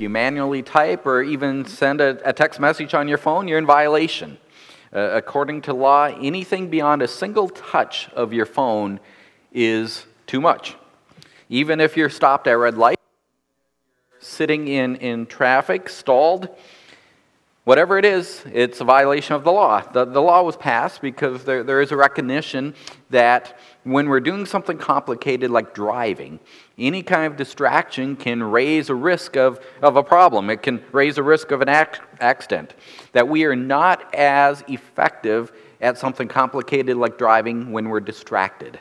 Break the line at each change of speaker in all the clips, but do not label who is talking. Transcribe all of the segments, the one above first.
you manually type or even send a, a text message on your phone, you're in violation. Uh, according to law, anything beyond a single touch of your phone is too much. Even if you're stopped at red light, sitting in, in traffic, stalled, whatever it is, it's a violation of the law. The, the law was passed because there, there is a recognition that when we're doing something complicated like driving, any kind of distraction can raise a risk of, of a problem. It can raise a risk of an ac- accident. That we are not as effective at something complicated like driving when we're distracted.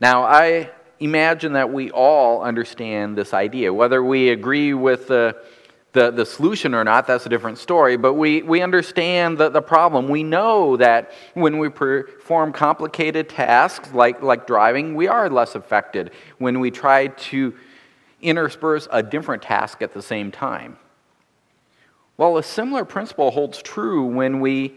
Now, I imagine that we all understand this idea. Whether we agree with the the, the solution or not, that's a different story. But we, we understand the, the problem. We know that when we perform complicated tasks like, like driving, we are less affected when we try to intersperse a different task at the same time. Well, a similar principle holds true when we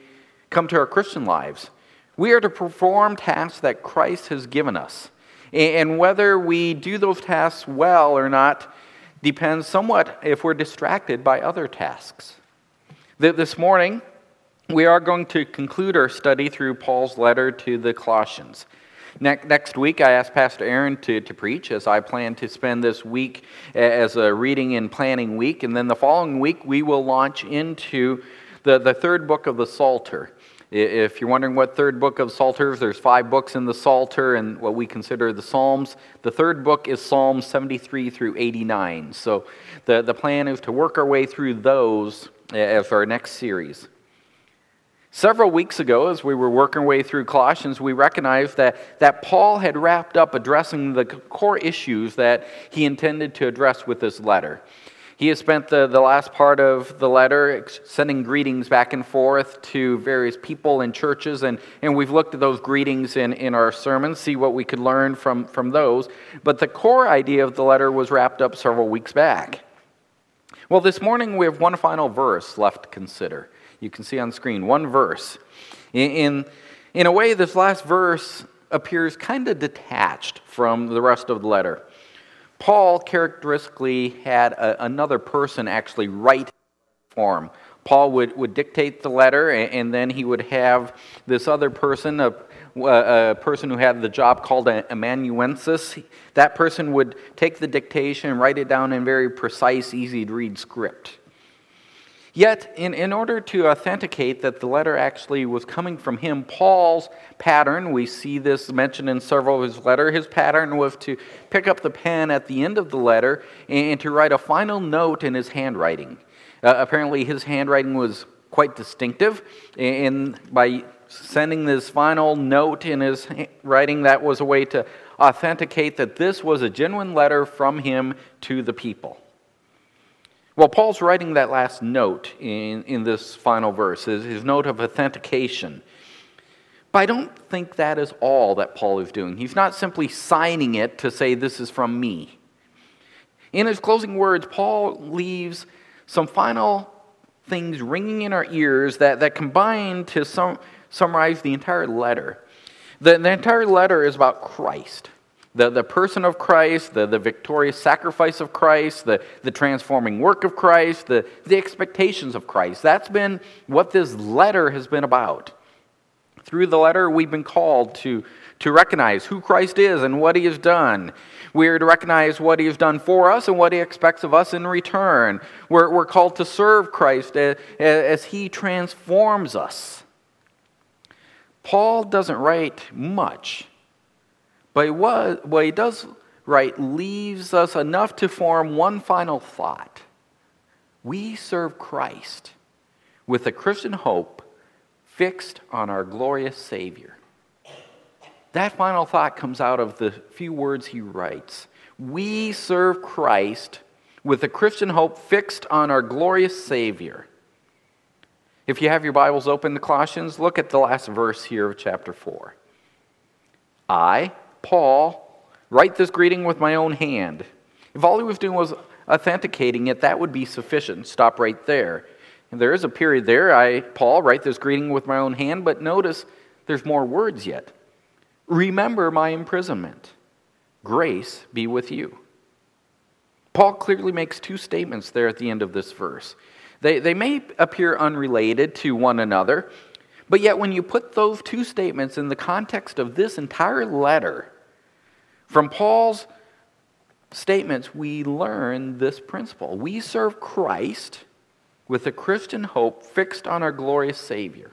come to our Christian lives. We are to perform tasks that Christ has given us. And whether we do those tasks well or not depends somewhat if we're distracted by other tasks. This morning, we are going to conclude our study through Paul's letter to the Colossians. Next week, I asked Pastor Aaron to, to preach as I plan to spend this week as a reading and planning week. And then the following week, we will launch into the, the third book of the Psalter. If you're wondering what third book of Psalters, there's five books in the Psalter and what we consider the Psalms. The third book is Psalms 73 through 89. So the, the plan is to work our way through those as our next series. Several weeks ago, as we were working our way through Colossians, we recognized that, that Paul had wrapped up addressing the core issues that he intended to address with this letter. He has spent the, the last part of the letter sending greetings back and forth to various people and churches, and, and we've looked at those greetings in, in our sermons, see what we could learn from, from those. But the core idea of the letter was wrapped up several weeks back. Well, this morning we have one final verse left to consider. You can see on screen one verse. In, in, in a way, this last verse appears kind of detached from the rest of the letter. Paul characteristically had a, another person actually write for him. Paul would, would dictate the letter, and, and then he would have this other person, a, a person who had the job called an amanuensis. That person would take the dictation write it down in very precise, easy to read script. Yet, in, in order to authenticate that the letter actually was coming from him, Paul's pattern, we see this mentioned in several of his letters, his pattern was to pick up the pen at the end of the letter and to write a final note in his handwriting. Uh, apparently, his handwriting was quite distinctive, and by sending this final note in his writing, that was a way to authenticate that this was a genuine letter from him to the people. Well, Paul's writing that last note in, in this final verse, his, his note of authentication. But I don't think that is all that Paul is doing. He's not simply signing it to say, This is from me. In his closing words, Paul leaves some final things ringing in our ears that, that combine to sum, summarize the entire letter. The, the entire letter is about Christ the, the person of Christ, the, the victorious sacrifice of Christ, the, the transforming work of Christ, the, the expectations of Christ. That's been what this letter has been about. Through the letter, we've been called to, to recognize who Christ is and what he has done. We are to recognize what he has done for us and what he expects of us in return. We're, we're called to serve Christ as, as he transforms us. Paul doesn't write much but what, what he does write leaves us enough to form one final thought. We serve Christ with a Christian hope fixed on our glorious Savior. That final thought comes out of the few words he writes. We serve Christ with a Christian hope fixed on our glorious Savior. If you have your Bibles open to Colossians, look at the last verse here of chapter 4. I, Paul, write this greeting with my own hand. If all he was doing was authenticating it, that would be sufficient. Stop right there. And there is a period there. I, Paul, write this greeting with my own hand, but notice there's more words yet. Remember my imprisonment. Grace be with you. Paul clearly makes two statements there at the end of this verse. They, they may appear unrelated to one another, but yet when you put those two statements in the context of this entire letter, from Paul's statements, we learn this principle. We serve Christ with a Christian hope fixed on our glorious Savior.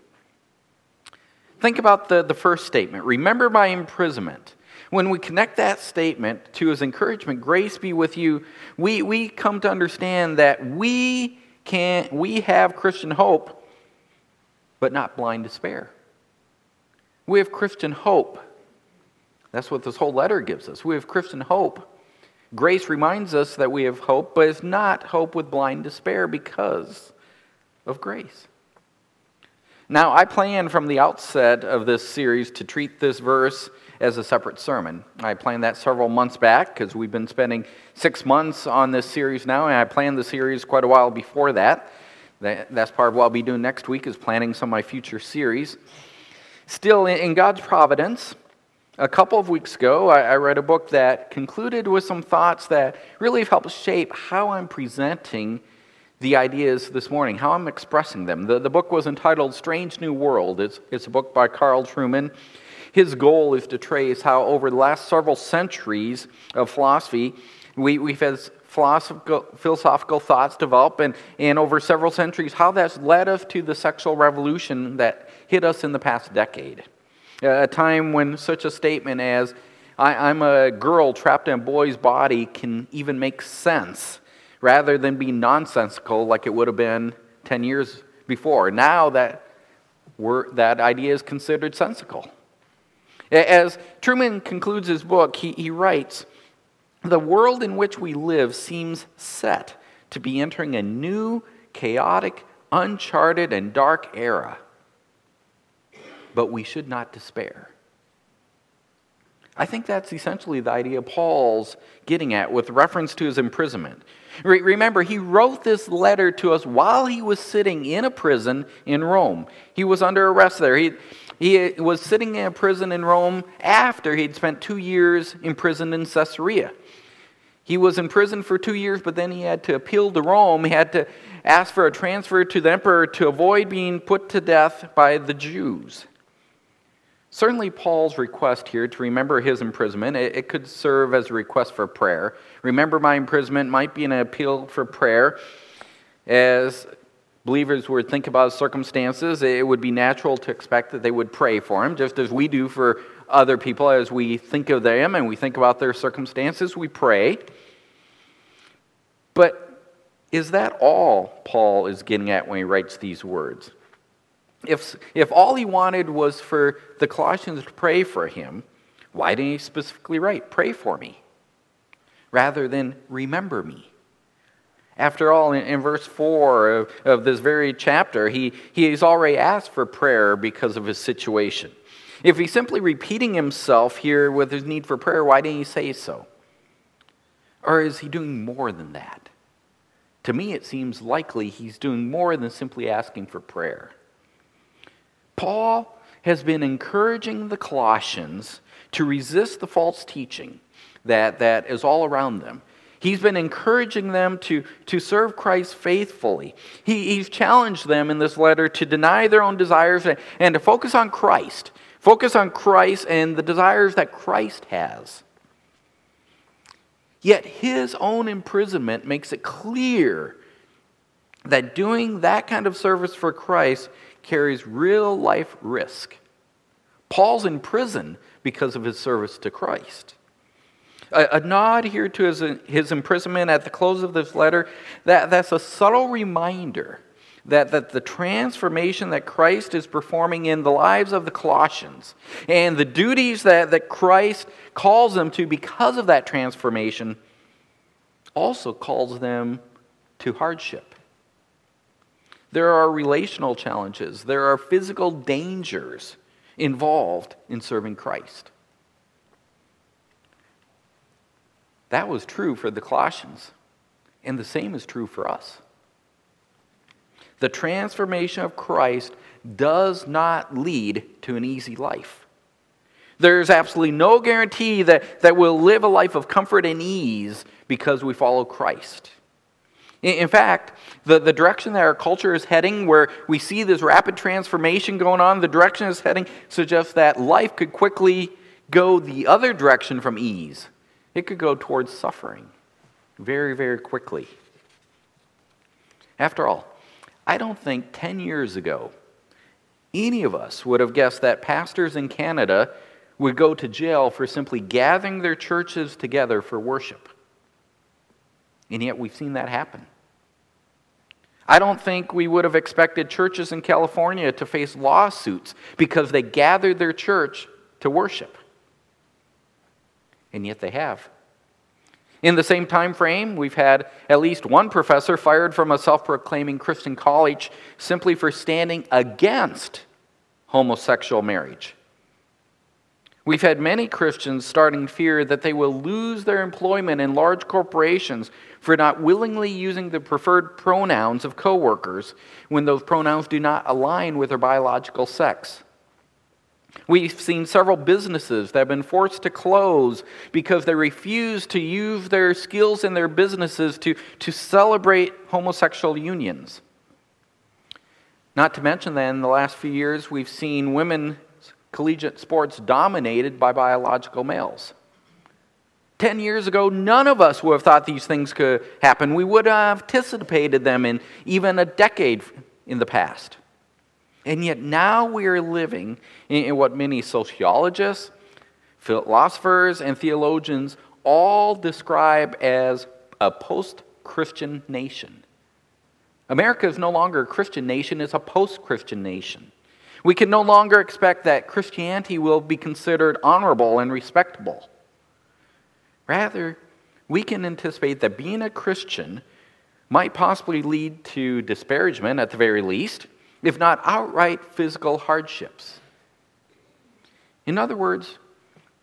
Think about the, the first statement remember my imprisonment. When we connect that statement to his encouragement, grace be with you, we, we come to understand that we can we have Christian hope, but not blind despair. We have Christian hope. That's what this whole letter gives us. We have Christian hope. Grace reminds us that we have hope, but it's not hope with blind despair because of grace. Now, I plan from the outset of this series to treat this verse as a separate sermon. I planned that several months back because we've been spending six months on this series now, and I planned the series quite a while before that. That's part of what I'll be doing next week is planning some of my future series. Still, in God's providence, a couple of weeks ago, I read a book that concluded with some thoughts that really have helped shape how I'm presenting the ideas this morning, how I'm expressing them. The, the book was entitled Strange New World. It's, it's a book by Carl Trueman. His goal is to trace how, over the last several centuries of philosophy, we, we've had philosophical, philosophical thoughts develop, and, and over several centuries, how that's led us to the sexual revolution that hit us in the past decade. A time when such a statement as, I, am a girl trapped in a boy's body, can even make sense rather than be nonsensical like it would have been 10 years before. Now that, that idea is considered sensical. As Trueman concludes his book, he, he writes The world in which we live seems set to be entering a new, chaotic, uncharted, and dark era. But we should not despair. I think that's essentially the idea Paul's getting at with reference to his imprisonment. Re- remember, he wrote this letter to us while he was sitting in a prison in Rome. He was under arrest there. He, he was sitting in a prison in Rome after he'd spent two years imprisoned in Caesarea. He was in prison for two years, but then he had to appeal to Rome. He had to ask for a transfer to the emperor to avoid being put to death by the Jews. Certainly, Paul's request here to remember his imprisonment, it, it, could serve as a request for prayer. Remember my imprisonment might be an appeal for prayer. As believers would think about circumstances, it would be natural to expect that they would pray for him, just as we do for other people as we think of them and we think about their circumstances, we pray. But is that all Paul is getting at when he writes these words? If, if all he wanted was for the Colossians to pray for him, why didn't he specifically write, pray for me, rather than remember me? After all, in, in verse 4 of, of, this very chapter, he, he has already asked for prayer because of his situation. If he's simply repeating himself here with his need for prayer, why didn't he say so? Or is he doing more than that? To me, it seems likely he's doing more than simply asking for prayer. Paul has been encouraging the Colossians to resist the false teaching that, that is all around them. He's been encouraging them to, to serve Christ faithfully. He, he's challenged them in this letter to deny their own desires and, and to focus on Christ. Focus on Christ and the desires that Christ has. Yet his own imprisonment makes it clear that doing that kind of service for Christ carries real life risk. Paul's in prison because of his service to Christ. A, a, nod here to his, his imprisonment at the close of this letter, that, that's a subtle reminder that, that the transformation that Christ is performing in the lives of the Colossians and the duties that, that Christ calls them to because of that transformation also calls them to hardship. There are relational challenges, there are physical dangers involved in serving Christ. That was true for the Colossians, and the same is true for us. The transformation of Christ does not lead to an easy life. There's absolutely no guarantee that, that we'll live a life of comfort and ease because we follow Christ. In, fact, the, the direction that our culture is heading, where we see this rapid transformation going on, the direction it's heading suggests that life could quickly go the other direction from ease. It could go towards suffering very, very quickly. After all, I don't think 10 years ago any of us would have guessed that pastors in Canada would go to jail for simply gathering their churches together for worship. And yet we've seen that happen. I don't think we would have expected churches in California to face lawsuits because they gathered their church to worship. And yet they have. In the same time frame, we've had at least one professor fired from a self proclaiming Christian college simply for standing against homosexual marriage. We've had many Christians starting fear that they will lose their employment in large corporations for not willingly using the preferred pronouns of coworkers when those pronouns do not align with their biological sex. We've seen several businesses that have been forced to close because they refuse to use their skills in their businesses to, to celebrate homosexual unions. Not to mention that in the last few years, we've seen women collegiate sports dominated by biological males. Ten years ago, none of us would have thought these things could happen. We would have anticipated them in even a decade in the past. And yet now we are living in what many sociologists, philosophers, and theologians all describe as a post Christian nation. America is no longer a Christian nation, it's a post Christian nation. We can no longer expect that Christianity will be considered honorable and respectable. Rather, we can anticipate that being a Christian might possibly lead to disparagement at the very least, if not outright physical hardships. In other words,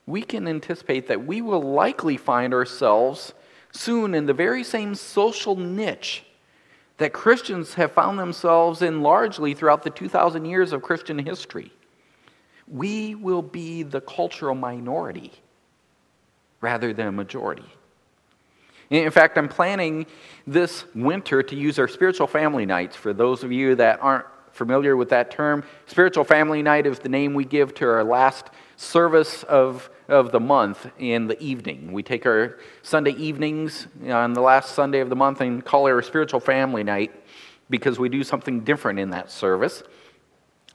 we can anticipate that we will likely find ourselves soon in the very same social niche that Christians have found themselves in largely throughout the 2,000 years of Christian history. We will be the cultural minority rather than a majority. In fact, I'm planning this winter to use our spiritual family nights. For those of you that aren't familiar with that term, spiritual family night is the name we give to our last service of of the month in the evening. We take our Sunday evenings on the last Sunday of the month and call it our spiritual family night because we do something different in that service.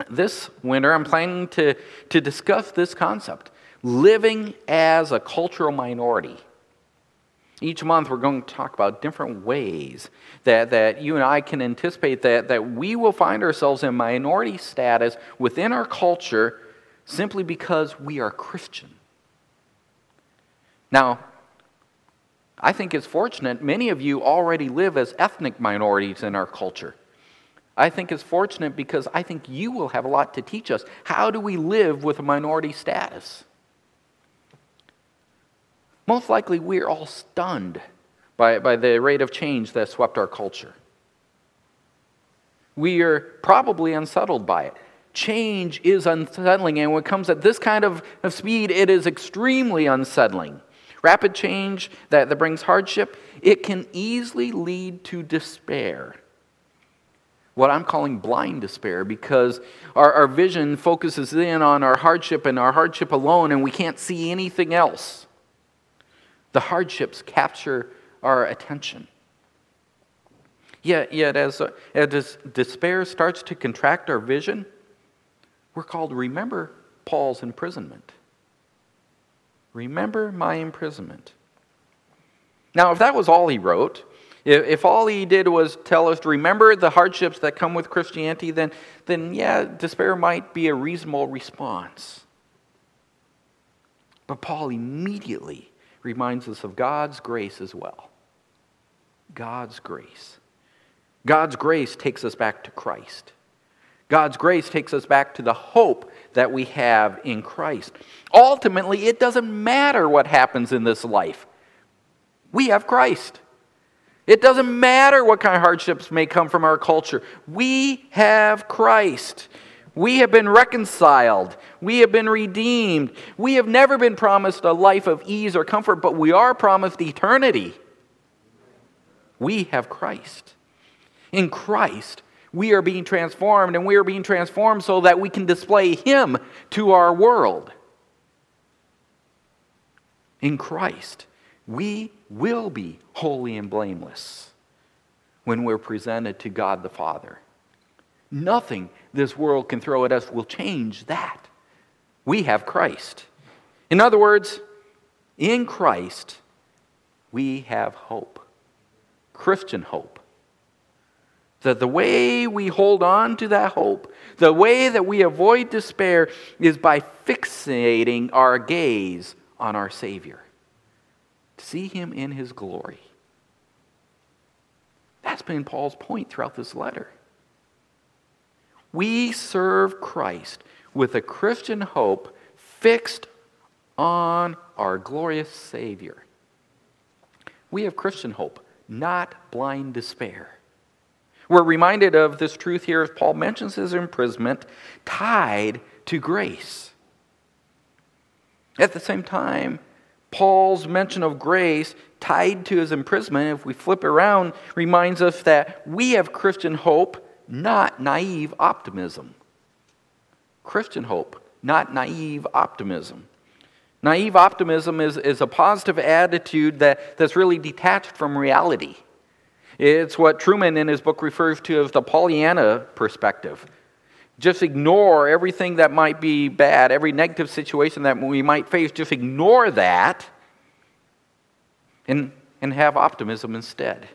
This winter, I'm planning to, to discuss this concept living as a cultural minority. Each month, we're going to talk about different ways that, that you and I can anticipate that, that we will find ourselves in minority status within our culture simply because we are Christian. Now, I think it's fortunate many of you already live as ethnic minorities in our culture. I think it's fortunate because I think you will have a lot to teach us. How do we live with a minority status? Most likely, we're all stunned by, by the rate of change that swept our culture. We are probably unsettled by it. Change is unsettling, and when it comes at this kind of, of speed, it is extremely unsettling rapid change that, that brings hardship, it can easily lead to despair. What I'm calling blind despair because our, our vision focuses in on our hardship and our hardship alone, and we can't see anything else. The hardships capture our attention. Yet, yet as, as despair starts to contract our vision, we're called remember Paul's imprisonment. Remember my imprisonment. Now, if that was all he wrote, if all he did was tell us to remember the hardships that come with Christianity, then, then yeah, despair might be a reasonable response. But Paul immediately reminds us of God's grace as well. God's grace. God's grace takes us back to Christ. God's grace takes us back to the hope that we have in Christ. Ultimately, it doesn't matter what happens in this life. We have Christ. It doesn't matter what kind of hardships may come from our culture. We have Christ. We have been reconciled. We have been redeemed. We have never been promised a life of ease or comfort, but we are promised eternity. We have Christ. In Christ, we are being transformed, and we are being transformed so that we can display Him to our world. In Christ, we will be holy and blameless when we're presented to God the Father. Nothing this world can throw at us will change that. We have Christ. In other words, in Christ, we have hope. Christian hope. That the way we hold on to that hope, the way that we avoid despair, is by fixating our gaze on our Savior. To see Him in His glory. That's been Paul's point throughout this letter. We serve Christ with a Christian hope fixed on our glorious Savior. We have Christian hope, not blind despair. We're reminded of this truth here as Paul mentions his imprisonment tied to grace. At the same time, Paul's mention of grace tied to his imprisonment, if we flip around, reminds us that we have Christian hope not naive optimism. Christian hope, not naive optimism. Naive optimism is, is a positive attitude that, that's really detached from reality. It's what Trueman in his book refers to as the Pollyanna perspective. Just ignore everything that might be bad, every negative situation that we might face, just ignore that and, and have optimism instead.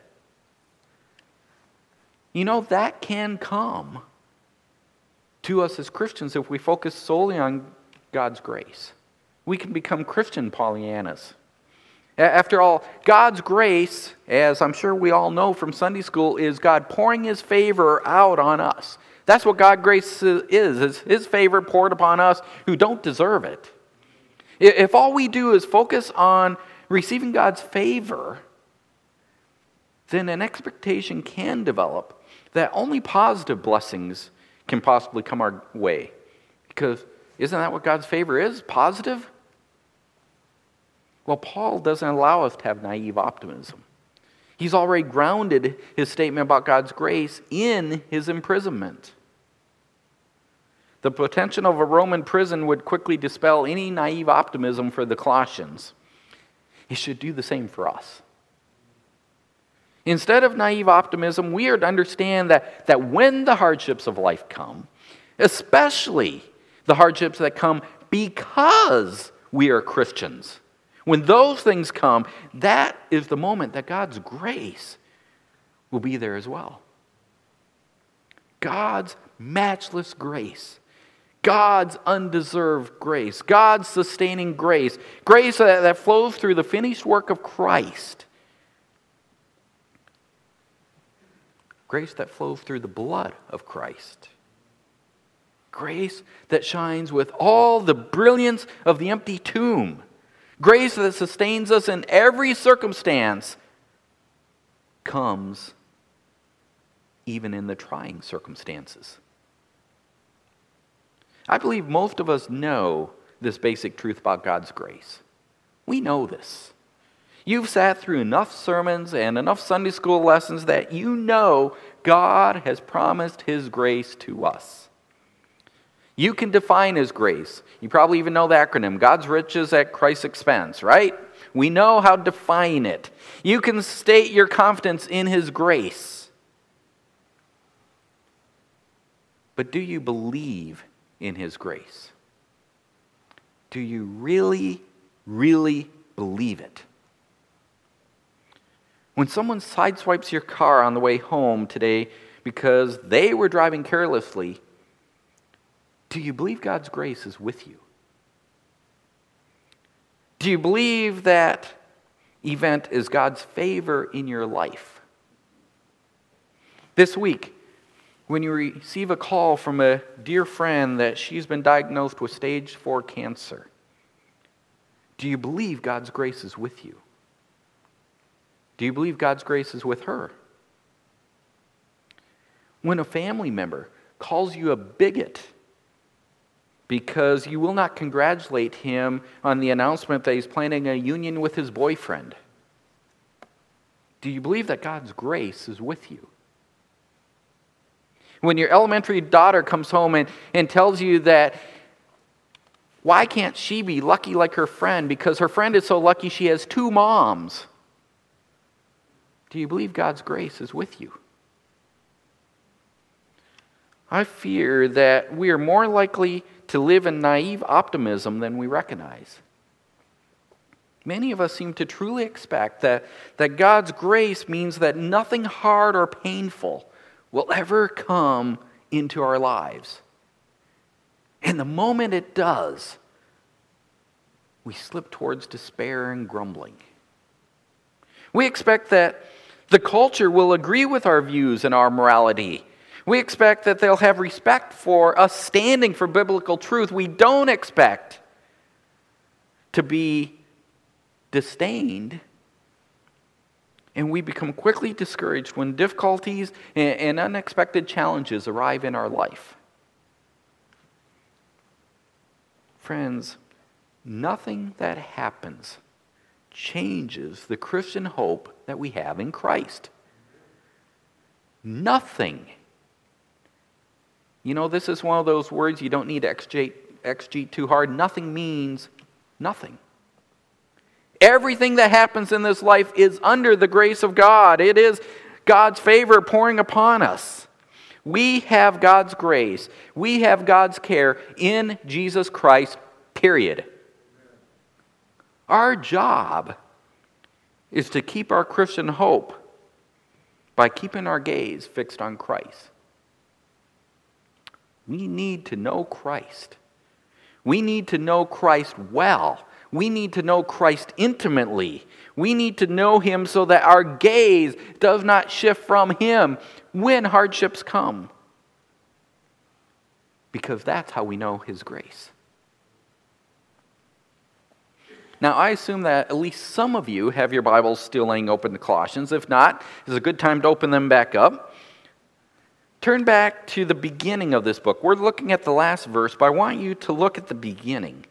You know, that can come to us as Christians if we focus solely on God's grace. We can become Christian Pollyannas. After all, God's grace, as I'm sure we all know from Sunday school, is God pouring His favor out on us. That's what God grace is, is His favor poured upon us who don't deserve it. If all we do is focus on receiving God's favor, then an expectation can develop that only positive blessings can possibly come our way. Because isn't that what God's favor is? Positive? Well, Paul doesn't allow us to have naive optimism. He's already grounded his statement about God's grace in his imprisonment. The potential of a Roman prison would quickly dispel any naive optimism for the Colossians. It should do the same for us. Instead of naive optimism, we are to understand that, that when the hardships of life come, especially the hardships that come because we are Christians, when those things come, that is the moment that God's grace will be there as well. God's matchless grace. God's undeserved grace, God's sustaining grace, grace that, that flows through the finished work of Christ grace that flows through the blood of Christ. Grace that shines with all the brilliance of the empty tomb. Grace that sustains us in every circumstance comes even in the trying circumstances. I believe most of us know this basic truth about God's grace. We know this. You've sat through enough sermons and enough Sunday school lessons that you know God has promised His grace to us. You can define His grace. You probably even know the acronym God's riches at Christ's expense, right? We know how to define it. You can state your confidence in His grace. But do you believe in His grace? Do you really, really believe it? When someone sideswipes your car on the way home today because they were driving carelessly, do you believe God's grace is with you? Do you believe that event is God's favor in your life? This week, when you receive a call from a dear friend that she's been diagnosed with stage 4 cancer, do you believe God's grace is with you? Do you believe God's grace is with her? When a family member calls you a bigot because you will not congratulate him on the announcement that he's planning a union with his boyfriend. Do you believe that God's grace is with you? When your elementary daughter comes home and, and tells you that why can't she be lucky like her friend because her friend is so lucky she has two moms? Do you believe God's grace is with you? I fear that we are more likely to live in naive optimism than we recognize. Many of us seem to truly expect that, that God's grace means that nothing hard or painful will ever come into our lives. And the moment it does, we slip towards despair and grumbling. We expect that the culture will agree with our views and our morality. We expect that they'll have respect for us standing for biblical truth. We don't expect to be disdained. And we become quickly discouraged when difficulties and, unexpected challenges arrive in our life. Friends, nothing that happens changes the Christian hope that we have in Christ. Nothing. You know, this is one of those words you don't need to exegete, exegete too hard. Nothing means nothing. Everything that happens in this life is under the grace of God. It is God's favor pouring upon us. We have God's grace. We have God's care in Jesus Christ, period. Our job is to keep our Christian hope by keeping our gaze fixed on Christ. We need to know Christ. We need to know Christ well. We need to know Christ intimately. We need to know Him so that our gaze does not shift from Him when hardships come. Because that's how we know His grace. Now, I assume that at least some of you have your Bibles still laying open to Colossians. If not, it's a good time to open them back up. Turn back to the beginning of this book. We're looking at the last verse, but I want you to look at the beginning.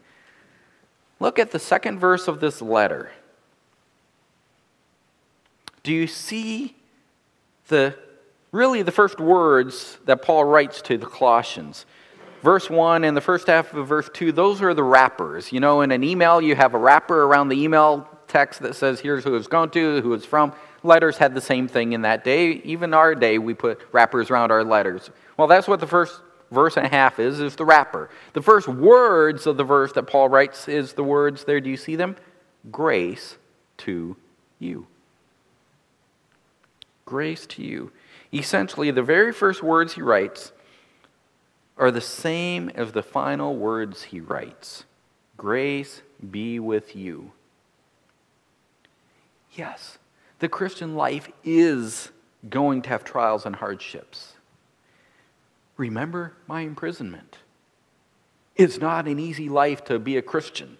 Look at the second verse of this letter. Do you see the really the first words that Paul writes to the Colossians? Verse 1 and the first half of verse 2, those are the wrappers. You know, in an email, you have a wrapper around the email text that says, here's who it's going to, who it's from. Letters had the same thing in that day. Even our day, we put wrappers around our letters. Well, that's what the first verse and a half is, is the wrapper. The first words of the verse that Paul writes is the words there. Do you see them? Grace to you. Grace to you. Essentially, the very first words he writes are the same as the final words he writes Grace be with you. Yes, the Christian life is going to have trials and hardships. Remember my imprisonment. It's not an easy life to be a Christian,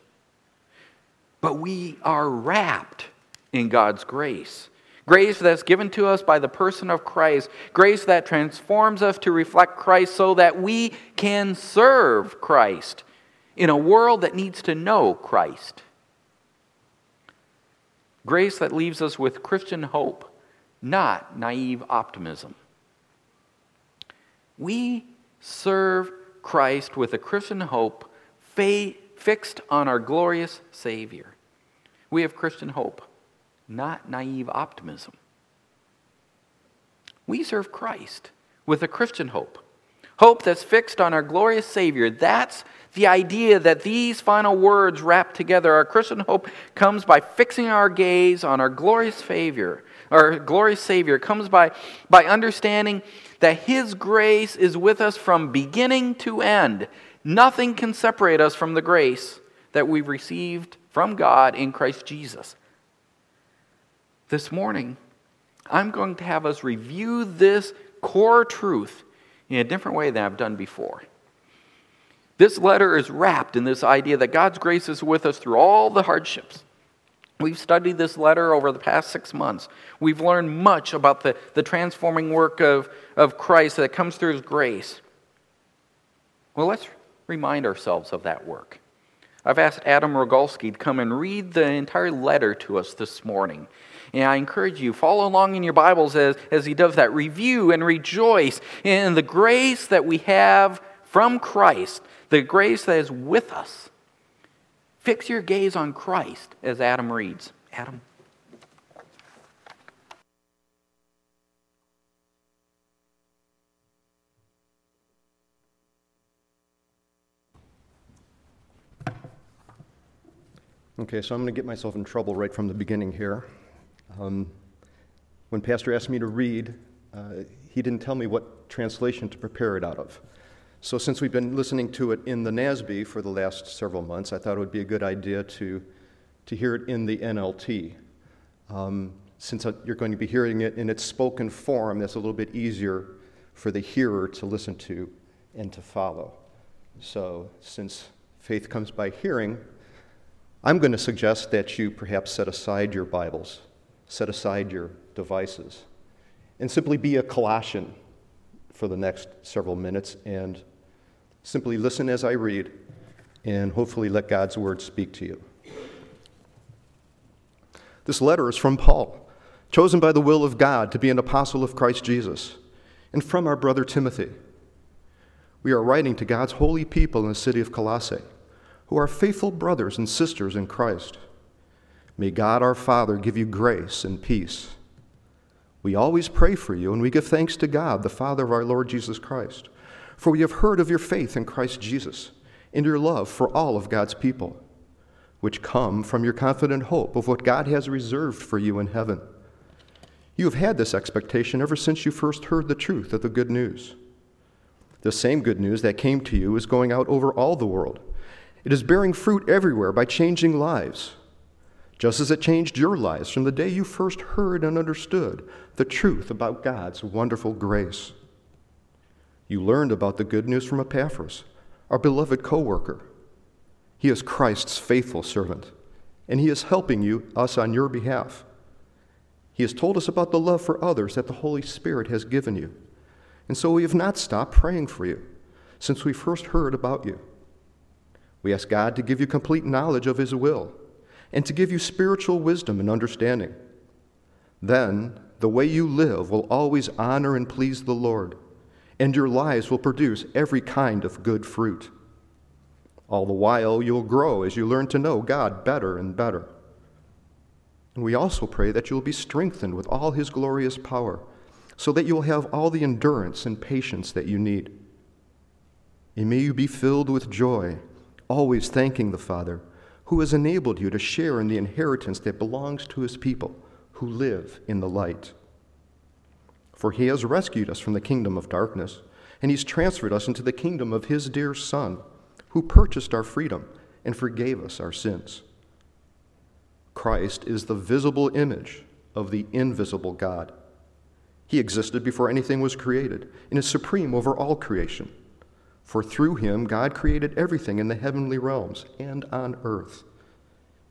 but we are wrapped in God's grace. Grace that's given to us by the person of Christ. Grace that transforms us to reflect Christ so that we can serve Christ in a world that needs to know Christ. Grace that leaves us with Christian hope, not naive optimism. We serve Christ with a Christian hope fixed on our glorious Savior. We have Christian hope not naive optimism. We serve Christ with a Christian hope. Hope that's fixed on our glorious Savior. That's the idea that these final words wrap together. Our Christian hope comes by fixing our gaze on our glorious Savior. Our glorious Savior comes by, by understanding that His grace is with us from beginning to end. Nothing can separate us from the grace that we received from God in Christ Jesus. This morning, I'm going to have us review this core truth in a different way than I've done before. This letter is wrapped in this idea that God's grace is with us through all the hardships. We've studied this letter over the past six months. We've learned much about the, the transforming work of, of Christ that comes through His grace. Well, let's, remind ourselves of that work. I've asked Adam Rogalski to come and read the entire letter to us this morning. And I encourage you, follow along in your Bibles as, as he does that. Review and rejoice in the grace that we have from Christ, the grace that is with us. Fix your gaze on Christ as Adam reads. Adam.
Okay, so I'm going to get myself in trouble right from the beginning here. Um, when Pastor asked me to read, uh, he didn't tell me what translation to prepare it out of. So, since we've been listening to it in the NASB for the last several months, I thought it would be a good idea to, to hear it in the NLT. Um, since you're going to be hearing it in its spoken form, that's a little bit easier for the hearer to listen to and to follow. So, since faith comes by hearing, I'm going to suggest that you perhaps set aside your Bibles, set aside your devices, and simply be a Colossian for the next several minutes and simply listen as I read and hopefully let God's word speak to you. This letter is from Paul, chosen by the will of God to be an apostle of Christ Jesus, and from our brother Timothy. We are writing to God's holy people in the city of Colossae who are faithful brothers and sisters in Christ. May God our Father give you grace and peace. We always pray for you, and we give thanks to God, the Father of our Lord Jesus Christ, for we have heard of your faith in Christ Jesus and your love for all of God's people, which come from your confident hope of what God has reserved for you in heaven. You have had this expectation ever since you first heard the truth of the good news. The same good news that came to you is going out over all the world it is bearing fruit everywhere by changing lives, just as it changed your lives from the day you first heard and understood the truth about God's wonderful grace. You learned about the good news from Epaphras, our beloved co worker. He is Christ's faithful servant, and he is helping you, us on your behalf. He has told us about the love for others that the Holy Spirit has given you. And so we have not stopped praying for you since we first heard about you. We ask God to give you complete knowledge of His will and to give you spiritual wisdom and understanding. Then the way you live will always honor and please the Lord, and your lives will produce every kind of good fruit. All the while, you'll grow as you learn to know God better and better. And we also pray that you'll be strengthened with all His glorious power, so that you'll have all the endurance and patience that you need. And may you be filled with joy always thanking the Father who has enabled you to share in the inheritance that belongs to his people who live in the light. For he has rescued us from the kingdom of darkness, and he's transferred us into the kingdom of his dear Son, who purchased our freedom and forgave us our sins. Christ is the visible image of the invisible God. He existed before anything was created and is supreme over all creation. For through him, God created everything in the heavenly realms and on earth.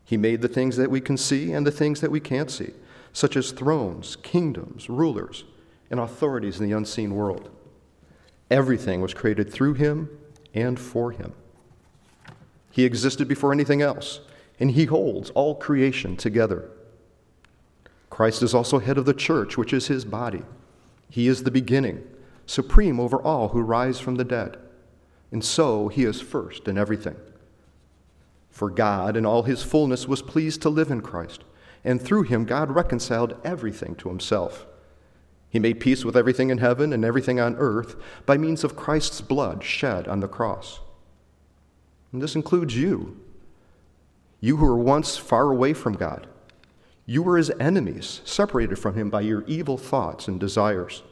He made the things that we can see and the things that we can't see, such as thrones, kingdoms, rulers, and authorities in the unseen world. Everything was created through him and for him. He existed before anything else, and he holds all creation together. Christ is also head of the church, which is his body. He is the beginning, supreme over all who rise from the dead and so he is first in everything. For God, in all his fullness, was pleased to live in Christ, and through him, God reconciled everything to himself. He made peace with everything in heaven and everything on earth by means of Christ's blood shed on the cross. And this includes you. You who were once far away from God. You were his enemies, separated from him by your evil thoughts and desires.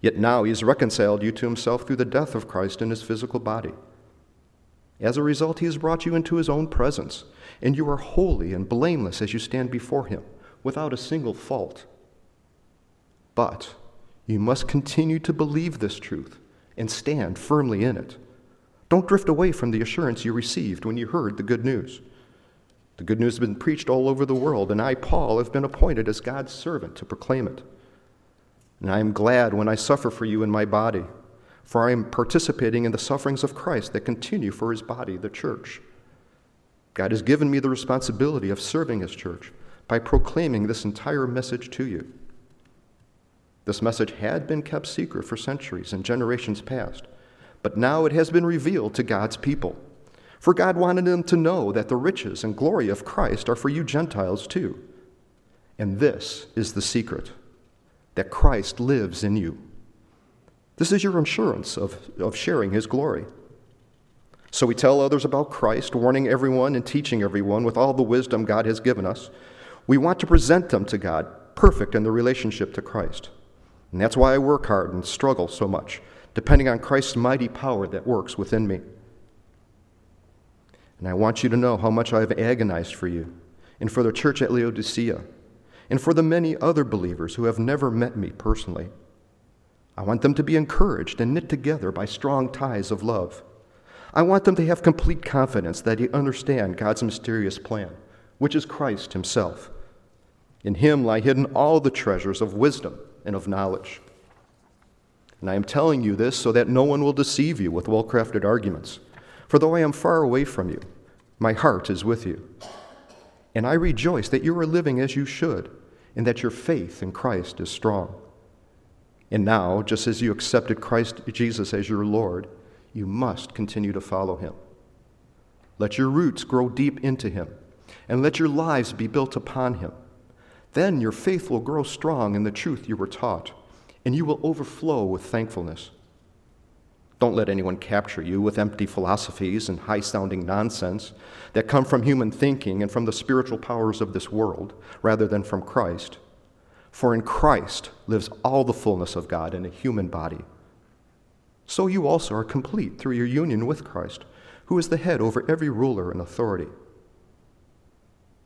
Yet now he has reconciled you to himself through the death of Christ in his physical body. As a result, he has brought you into his own presence, and you are holy and blameless as you stand before him, without a single fault. But you must continue to believe this truth and stand firmly in it. Don't drift away from the assurance you received when you heard the good news. The good news has been preached all over the world, and I, Paul, have been appointed as God's servant to proclaim it. And I am glad when I suffer for you in my body, for I am participating in the sufferings of Christ that continue for his body, the church. God has given me the responsibility of serving his church by proclaiming this entire message to you. This message had been kept secret for centuries and generations past, but now it has been revealed to God's people. For God wanted them to know that the riches and glory of Christ are for you Gentiles too. And this is the secret that Christ lives in you. This is your assurance of, of sharing his glory. So we tell others about Christ, warning everyone and teaching everyone with all the wisdom God has given us. We want to present them to God, perfect in the relationship to Christ. And that's why I work hard and struggle so much, depending on Christ's mighty power that works within me. And I want you to know how much I have agonized for you, and for the church at Laodicea, and for the many other believers who have never met me personally. I want them to be encouraged and knit together by strong ties of love. I want them to have complete confidence that they understand God's mysterious plan, which is Christ Himself. In Him lie hidden all the treasures of wisdom and of knowledge. And I am telling you this so that no one will deceive you with well crafted arguments. For though I am far away from you, my heart is with you. And I rejoice that you are living as you should, and that your faith in Christ is strong. And now, just as you accepted Christ Jesus as your Lord, you must continue to follow him. Let your roots grow deep into him, and let your lives be built upon him. Then your faith will grow strong in the truth you were taught, and you will overflow with thankfulness. Don't let anyone capture you with empty philosophies and high sounding nonsense that come from human thinking and from the spiritual powers of this world rather than from Christ. For in Christ lives all the fullness of God in a human body so you also are complete through your union with Christ, who is the head over every ruler and authority.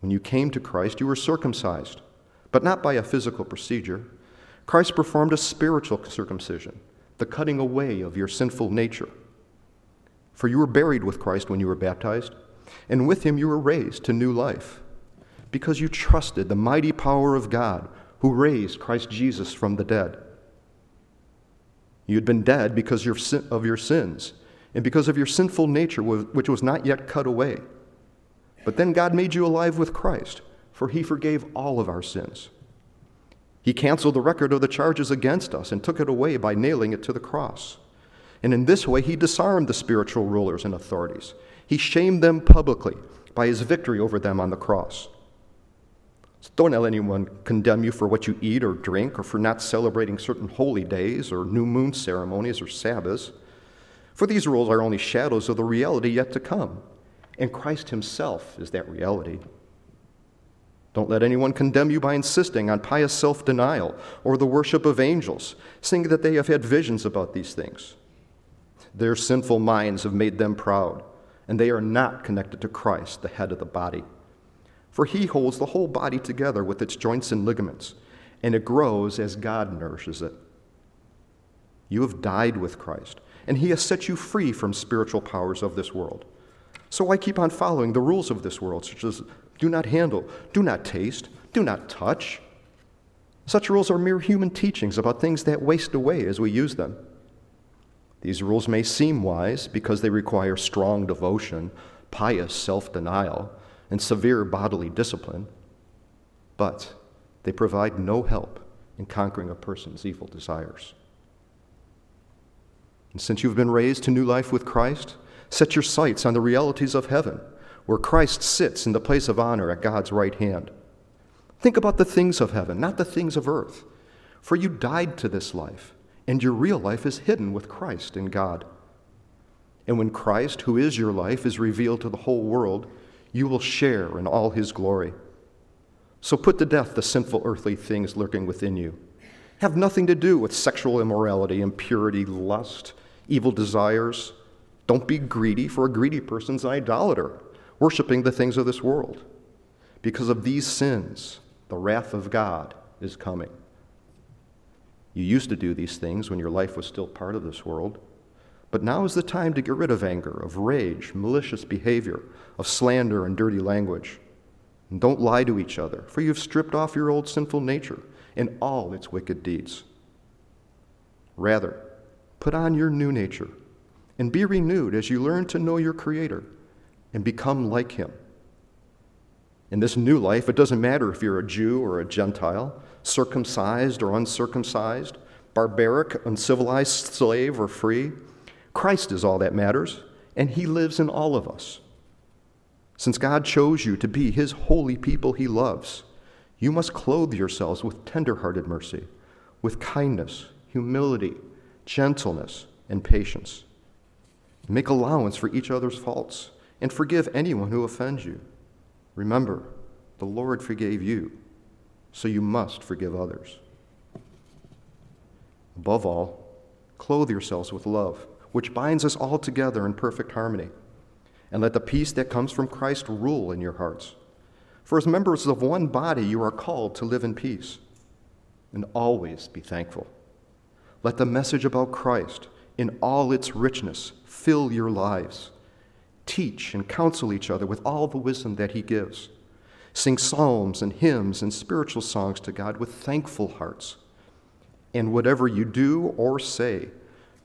When you came to Christ, you were circumcised, but not by a physical procedure. Christ performed a spiritual circumcision, the cutting away of your sinful nature. For you were buried with Christ when you were baptized, and with him you were raised to new life, because you trusted the mighty power of God who raised Christ Jesus from the dead. You had been dead because of your sins and because of your sinful nature, which was not yet cut away. But then God made you alive with Christ, for he forgave all of our sins. He canceled the record of the charges against us and took it away by nailing it to the cross. And in this way, he disarmed the spiritual rulers and authorities. He shamed them publicly by his victory over them on the cross. So don't let anyone condemn you for what you eat or drink or for not celebrating certain holy days or new moon ceremonies or Sabbaths. For these rules are only shadows of the reality yet to come, and Christ Himself is that reality. Don't let anyone condemn you by insisting on pious self denial or the worship of angels, saying that they have had visions about these things. Their sinful minds have made them proud, and they are not connected to Christ, the head of the body for he holds the whole body together with its joints and ligaments, and it grows as God nourishes it. You have died with Christ, and he has set you free from spiritual powers of this world. So why keep on following the rules of this world, such as do not handle, do not taste, do not touch? Such rules are mere human teachings about things that waste away as we use them. These rules may seem wise because they require strong devotion, pious self denial, and severe bodily discipline, but they provide no help in conquering a person's evil desires. And since you've been raised to new life with Christ, set your sights on the realities of heaven, where Christ sits in the place of honor at God's right hand. Think about the things of heaven, not the things of earth. For you died to this life, and your real life is hidden with Christ in God. And when Christ, who is your life, is revealed to the whole world, you will share in all his glory. So put to death the sinful earthly things lurking within you. Have nothing to do with sexual immorality, impurity, lust, evil desires. Don't be greedy, for a greedy person's an idolater, worshiping the things of this world. Because of these sins, the wrath of God is coming. You used to do these things when your life was still part of this world. But now is the time to get rid of anger, of rage, malicious behavior, of slander and dirty language. And don't lie to each other, for you've stripped off your old sinful nature and all its wicked deeds. Rather, Put on your new nature and be renewed as you learn to know your Creator and become like Him. In this new life, it doesn't matter if you're a Jew or a Gentile, circumcised or uncircumcised, barbaric, uncivilized, slave or free. Christ is all that matters, and He lives in all of us. Since God chose you to be His holy people He loves, you must clothe yourselves with tender-hearted mercy, with kindness, humility, gentleness, and patience. Make allowance for each other's faults and forgive anyone who offends you. Remember, the Lord forgave you, so you must forgive others. Above all, clothe yourselves with love, which binds us all together in perfect harmony. And let the peace that comes from Christ rule in your hearts. For as members of one body, you are called to live in peace. And always be thankful. Let the message about Christ, in all its richness, fill your lives. Teach and counsel each other with all the wisdom that He gives. Sing psalms and hymns and spiritual songs to God with thankful hearts. And whatever you do or say,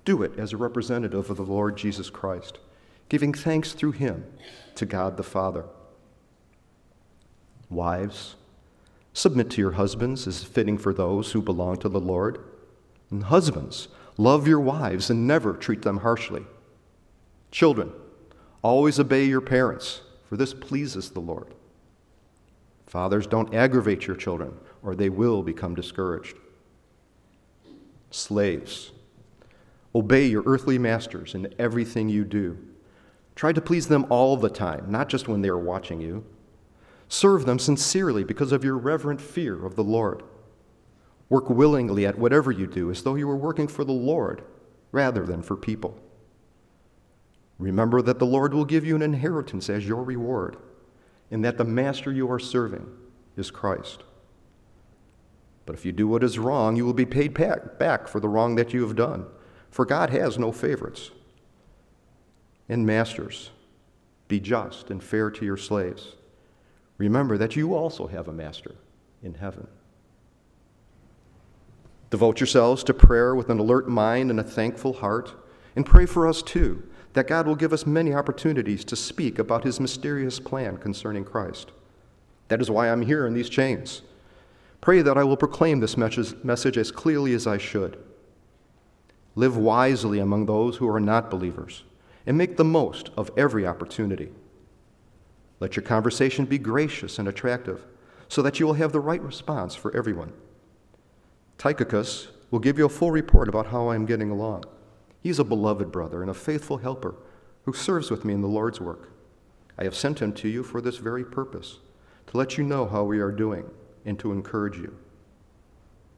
do it as a representative of the Lord Jesus Christ, giving thanks through Him to God the Father. Wives, submit to your husbands as fitting for those who belong to the Lord. And husbands, love your wives and never treat them harshly. Children, always obey your parents, for this pleases the Lord. Fathers, don't aggravate your children, or they will become discouraged. Slaves, obey your earthly masters in everything you do. Try to please them all the time, not just when they are watching you. Serve them sincerely because of your reverent fear of the Lord. Work willingly at whatever you do as though you were working for the Lord rather than for people. Remember that the Lord will give you an inheritance as your reward, and that the master you are serving is Christ. But if you do what is wrong, you will be paid back for the wrong that you have done, for God has no favorites. And masters, be just and fair to your slaves. Remember that you also have a master in heaven. Devote yourselves to prayer with an alert mind and a thankful heart, and pray for us too that God will give us many opportunities to speak about his mysterious plan concerning Christ. That is why I'm here in these chains. Pray that I will proclaim this message as clearly as I should. Live wisely among those who are not believers, and make the most of every opportunity. Let your conversation be gracious and attractive, so that you will have the right response for everyone. Tychicus will give you a full report about how I am getting along. He's a beloved brother and a faithful helper who serves with me in the Lord's work. I have sent him to you for this very purpose, to let you know how we are doing and to encourage you.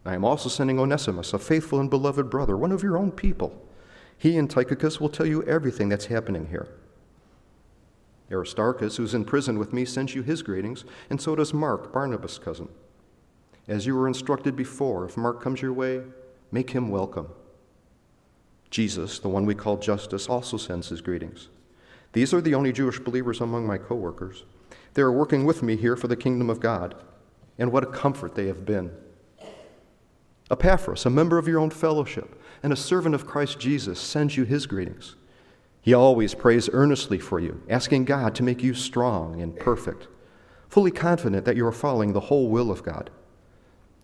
I am also sending Onesimus, a faithful and beloved brother, one of your own people. He and Tychicus will tell you everything that's happening here. Aristarchus, who's in prison with me, sends you his greetings, and so does Mark, Barnabas' cousin. As you were instructed before, if Mark comes your way, make him welcome. Jesus, the one we call Justus, also sends his greetings. These are the only Jewish believers among my coworkers. They are working with me here for the kingdom of God, and what a comfort they have been. Epaphras, a member of your own fellowship and a servant of Christ Jesus, sends you his greetings. He always prays earnestly for you, asking God to make you strong and perfect, fully confident that you are following the whole will of God.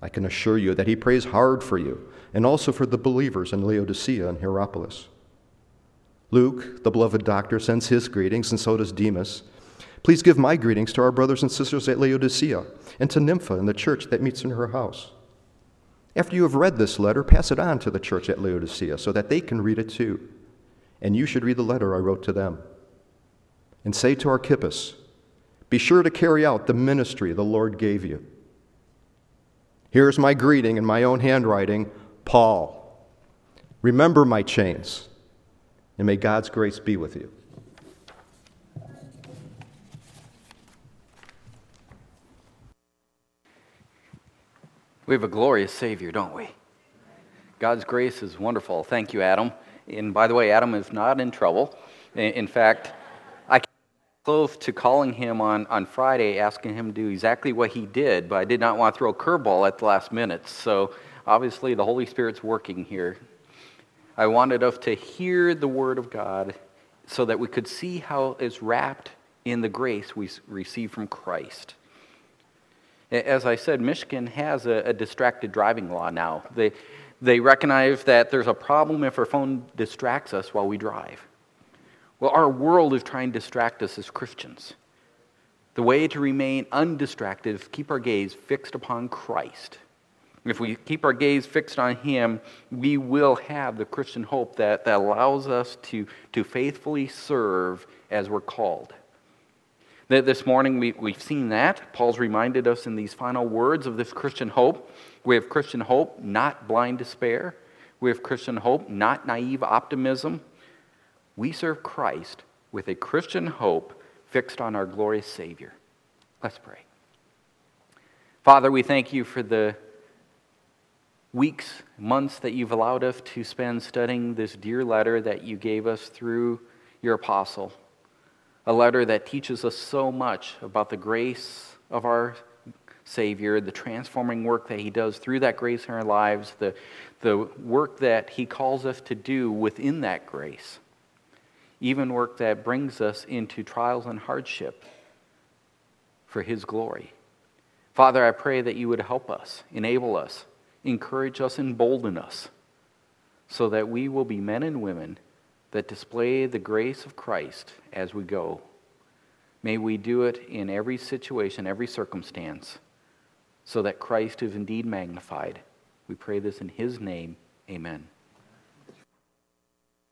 I can assure you that he prays hard for you and also for the believers in Laodicea and Hierapolis. Luke, the beloved doctor, sends his greetings, and so does Demas. Please give my greetings to our brothers and sisters at Laodicea and to Nympha and the church that meets in her house. After you have read this letter, pass it on to the church at Laodicea so that they can read it too. And you should read the letter I wrote to them. And say to Archippus, Be sure to carry out the ministry the Lord gave you. Here's my greeting in my own handwriting Paul. Remember my chains, and may God's grace be with you.
We have a glorious Savior, don't we? God's grace is wonderful. Thank you, Adam. And by the way, Adam is not in trouble. In fact, I came close to calling him on, on Friday, asking him to do exactly what he did, but I did not want to throw a curveball at the last minute. So obviously, the Holy Spirit's working here. I wanted us to hear the Word of God so that we could see how it's wrapped in the grace we receive from Christ. As I said, Michigan has a, a, distracted driving law now. They, they recognize that there's a problem if our phone distracts us while we drive. Well, our world is trying to distract us as Christians. The way to remain undistracted is keep our gaze fixed upon Christ. If we keep our gaze fixed on Him, we will have the Christian hope that, that allows us to, to faithfully serve as we're called. This morning we, we've seen that. Paul's reminded us in these final words of this Christian hope. We have Christian hope, not blind despair. We have Christian hope, not naive optimism. We serve Christ with a Christian hope fixed on our glorious Savior. Let's pray. Father, we thank you for the weeks, months that you've allowed us to spend studying this dear letter that you gave us through your apostle. A letter that teaches us so much about the grace of our Savior, the transforming work that He does through that grace in our lives, the, the work that He calls us to do within that grace, even work that brings us into trials and hardship for His glory. Father, I pray that you would help us, enable us, encourage us, embolden us, so that we will be men and women that display the grace of Christ as we go. May we do it in every situation, every circumstance, so that Christ is indeed magnified. We pray this in His name. Amen.